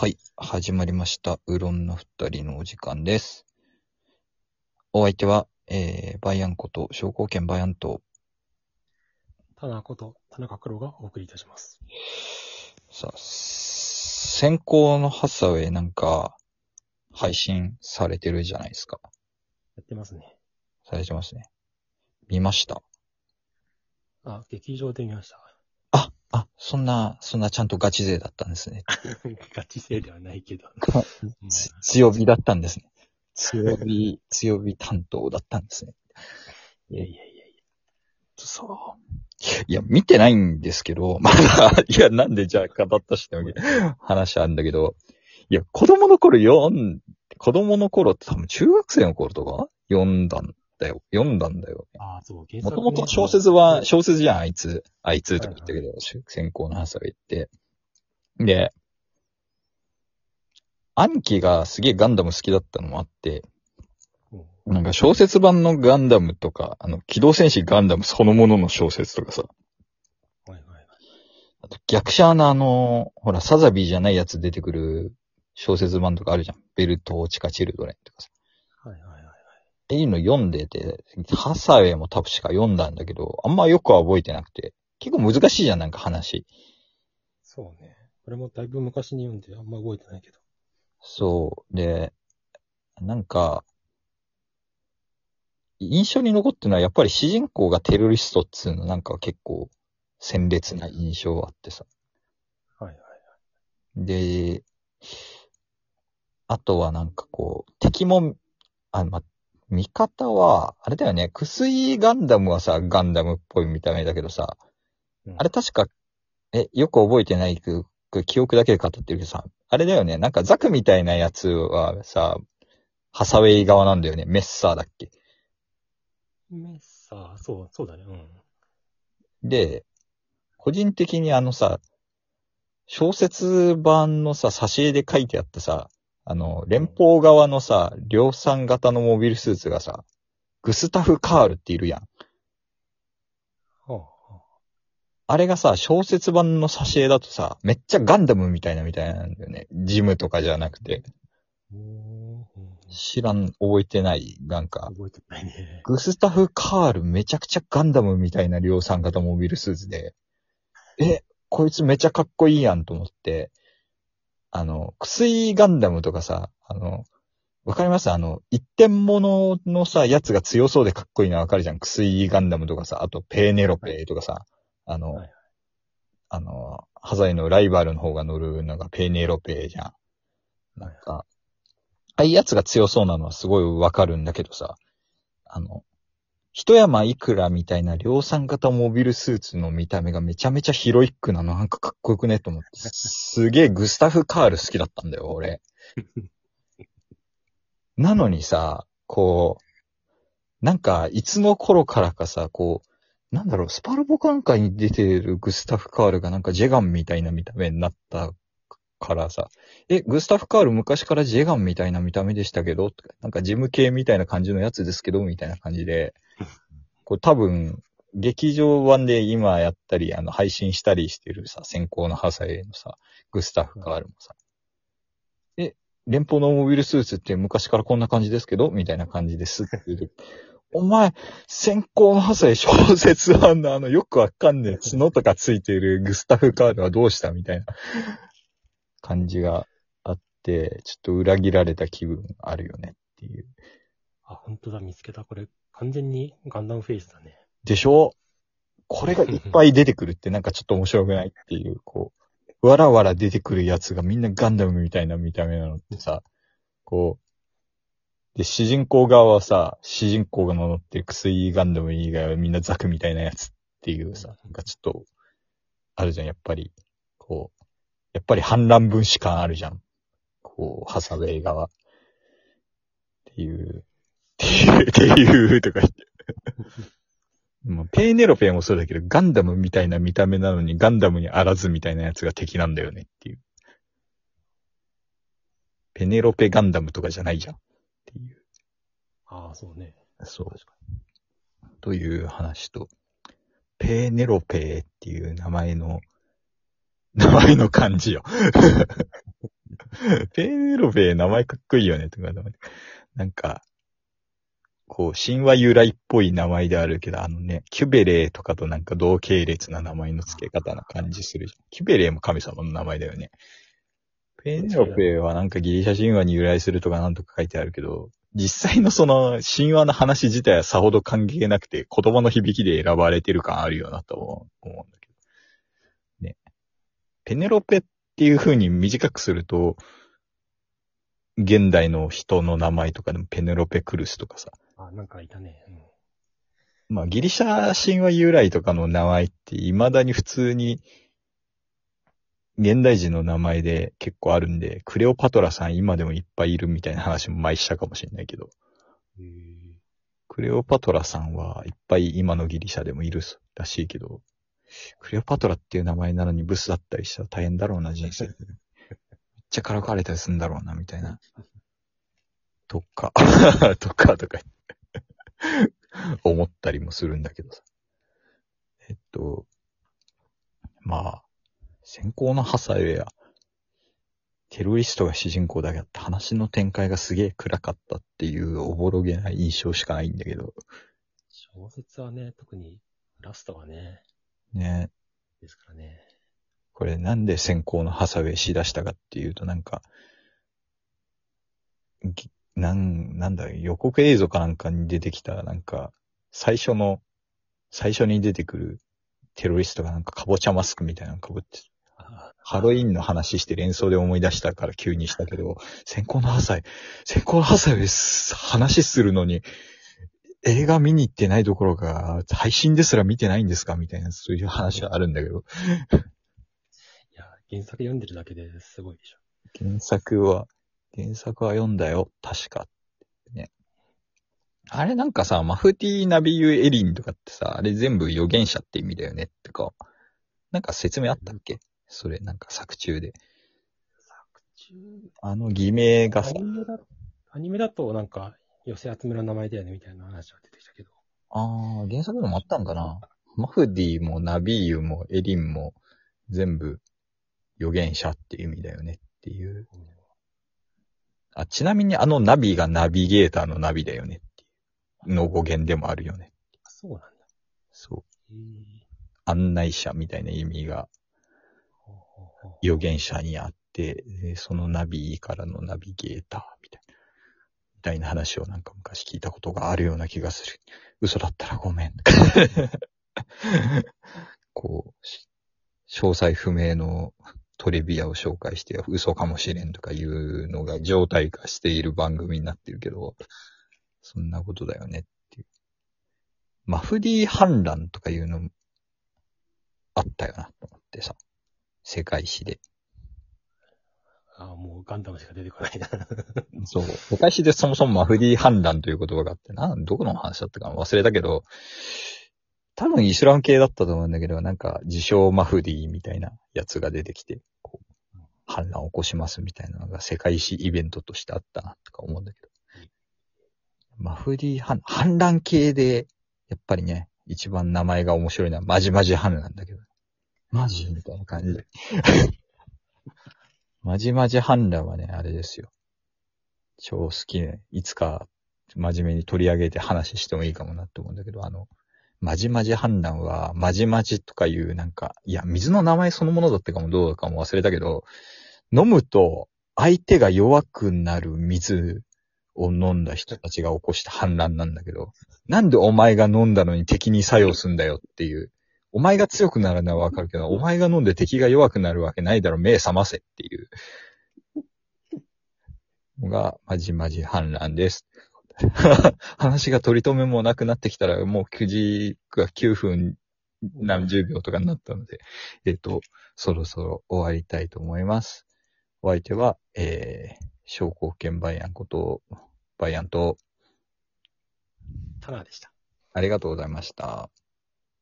はい、始まりました。うろんの二人のお時間です。お相手は、えー、バイアンこと、商工券バイアンと、田中こと田中黒がお送りいたします。さあ、先行のハサウェイなんか、配信されてるじゃないですか。やってますね。されてますね。見ました？あ、劇場で見ました。あ、あ、そんな、そんなちゃんとガチ勢だったんですね。ガチ勢ではないけど。うんつ強火だったんですね。強火、強火担当だったんですね。いやいやいやいそう。いや、見てないんですけど、まだ、いや、なんでじゃあ語ったしてわけ話あるんだけど、いや、子供の頃読ん、子供の頃って多分中学生の頃とか読んだんだよ。読んだんだよ。や。ああ、そう、原も作ともと小説は、小説じゃん、あいつ。あいつとか言ったけど、先行のハサウェイって。で、兄貴がすげえガンダム好きだったのもあって、うんなんか小説版のガンダムとか、あの、機動戦士ガンダムそのものの小説とかさ、はいはいはい。あと逆者のあの、ほら、サザビーじゃないやつ出てくる小説版とかあるじゃん。ベルトーチカチルドレンとかさ。はいはいはい。っていうの読んでて、ハサウェイも確か読んだんだけど、あんまよくは覚えてなくて。結構難しいじゃん、なんか話。そうね。これもだいぶ昔に読んであんま覚えてないけど。そう。で、なんか、印象に残ってるのはやっぱり主人公がテロリストっつうのなんか結構鮮烈な印象あってさ。はいはい。で、あとはなんかこう、敵も、あ、ま、味方は、あれだよね、薬ガンダムはさ、ガンダムっぽい見た目だけどさ、うんあれ確か、え、よく覚えてないく、く記憶だけで語ってるけどさ、あれだよね、なんかザクみたいなやつはさ、ハサウェイ側なんだよね、メッサーだっけ。メッサー、そう、そうだね。うん。で、個人的にあのさ、小説版のさ、挿絵で書いてあったさ、あの、連邦側のさ、量産型のモビルスーツがさ、グスタフ・カールっているやん。はあ、れがさ、小説版の挿絵だとさ、めっちゃガンダムみたいなみたいなんだよね。ジムとかじゃなくて。知らん、覚えてない。なんか、覚えてないね。グスタフ・カールめちゃくちゃガンダムみたいな量産型モビルスーツで、え、こいつめちゃかっこいいやんと思って、あの、薬ガンダムとかさ、あの、わかります？あの、一点物のさ、やつが強そうでかっこいいのわかるじゃん。薬ガンダムとかさ、あとペーネロペとかさ、あの、はいあの、ハザイのライバルの方が乗るのがペーネロペじゃん。なんか、ああいうやつが強そうなのはすごいわかるんだけどさ、あの、一山いくらみたいな量産型モビルスーツの見た目がめちゃめちゃヒロイックなのなんかかっこよくねと思って、すげえグスタフ・カール好きだったんだよ、俺。なのにさ、こう、なんか、いつの頃からかさ、こう、なんだろう、スパルボ艦会に出てるグスタフ・カールがなんかジェガンみたいな見た目になったからさ、え、グスタフ・カール昔からジェガンみたいな見た目でしたけど、とかなんかジム系みたいな感じのやつですけど、みたいな感じで、これ多分、劇場版で今やったり、あの、配信したりしてるさ、先行のハサウェイのさ、グスタフ・カールもさ、え、連邦のモビルスーツって昔からこんな感じですけど？みたいな感じですって言う お前、先行のハサウェイ小説版のあの、よくわかんねえ角とかついてるグスタフ・カールはどうした？みたいな感じがあって、ちょっと裏切られた気分あるよねっていう。あ、本当だ、見つけた。これ、完全にガンダムフェイスだね。でしょ？これがいっぱい出てくるって なんかちょっと面白くないっていう、こう、わらわら出てくるやつがみんなガンダムみたいな見た目なのってさ、こう、で、主人公側はさ、主人公が乗ってる薬ガンダム以外はみんなザクみたいなやつっていうさ、なんかちょっと、あるじゃん、やっぱり。こう、やっぱり反乱分子感あるじゃん。こう、ハサウェイ側。っていう、っていう、っていう、とか言って。もうペーネロペもそうだけど、ガンダムみたいな見た目なのにガンダムにあらずみたいなやつが敵なんだよねっていう。ペネロペガンダムとかじゃないじゃんっていう。ああ、そうね。そう。という話と、ペーネロペっていう名前の、名前の漢字よ。ペネロペ名前かっこいいよね、とか、なんか、こう、神話由来っぽい名前であるけど、あのね、キュベレーとかとなんか同系列な名前の付け方な感じするじゃん。キュベレーも神様の名前だよね。ペネロペはなんかギリシャ神話に由来するとかなんとか書いてあるけど、実際のその神話の話自体はさほど関係なくて、言葉の響きで選ばれてる感あるよなと思う。ペネロペっていう風に短くすると、現代の人の名前とかでもペネロペクルスとかさ。あ、なんかいたね。うん。まあ、ギリシャ神話由来とかの名前って未だに普通に現代人の名前で結構あるんで、クレオパトラさん今でもいっぱいいるみたいな話も前したかもしれないけど、クレオパトラさんはいっぱい今のギリシャでもいるらしいけど、クレオパトラっていう名前なのにブスだったりしたら大変だろうな、人生。めっちゃからかわれたりするんだろうな、みたいな。とか、とか、とか、思ったりもするんだけどさ。えっと、まあ、先行のハサウェイや、テロリストが主人公だけあって話の展開がすげえ暗かったっていうおぼろげな印象しかないんだけど、小説はね、特にラストはね、ね。ですからね。これなんで先行のハサウェイしだしたかっていうとなんか、ぎなん、なんだ、予告映像かなんかに出てきた、なんか、最初の、最初に出てくるテロリストがなんかカボチャマスクみたいなの被ってあハロウィンの話して連想で思い出したから急にしたけど、先行のハサイ、先行のハサイです。話するのに、映画見に行ってないどころか、配信ですら見てないんですかみたいな、そういう話があるんだけど、いや、原作読んでるだけですごいでしょ。原作は、原作は読んだよ、確か。ね。あれなんかさ、マフティー・ナビユ・エリンとかってさ、あれ全部預言者って意味だよねってか、なんか説明あったっけ？それ、なんか作中で。作中、あの偽名がさア、ニメだ、アニメだとなんか、寄せ集めの名前だよねみたいな話は出てきたけど。ああ、原作でもあったんかな？マフディもナビーユもエリンも全部預言者っていう意味だよねっていう。あ、ちなみにあのナビがナビゲーターのナビだよねっていうの語源でもあるよね。あそうなんだ。そう。案内者みたいな意味がほうほうほう預言者にあって、でそのナビからのナビゲーターみたいな。みたいな話をなんか昔聞いたことがあるような気がする。嘘だったらごめん。こう、し詳細不明のトリビアを紹介して嘘かもしれんとかいうのが状態化している番組になってるけど、そんなことだよねっていう。マフディ反乱とかいうのあったよなと思ってさ。世界史で。ああ、もうガンダムしか出てこないな。そう。世界史でそもそもマフディ反乱という言葉があってな、どこの話だったか忘れたけど、多分イスラム系だったと思うんだけど、なんか自称マフディみたいなやつが出てきて、こう、反乱を起こしますみたいなのが世界史イベントとしてあったな、とか思うんだけど。マフディ反、反乱系で、やっぱりね、一番名前が面白いのはマジマジ反乱だけど。マジ？みたいな感じで。マジマジ反乱はね、あれですよ。超好きね。いつか真面目に取り上げて話してもいいかもなって思うんだけど、あの、マジマジ反乱は、マジマジとかいうなんか、いや、水の名前そのものだったかもどうだかも忘れたけど、飲むと相手が弱くなる水を飲んだ人たちが起こした反乱なんだけど、なんでお前が飲んだのに敵に作用すんだよっていう。お前が強くなるのはわかるけど、お前が飲んで敵が弱くなるわけないだろ、目覚ませっていう。のが、まじまじ反乱です。話が取り留めもなくなってきたら、もう9時が9分何十秒とかになったので、えっ、と、そろそろ終わりたいと思います。お相手は、えー、商工券バイアンこと、バイアンと、タナでした。ありがとうございました。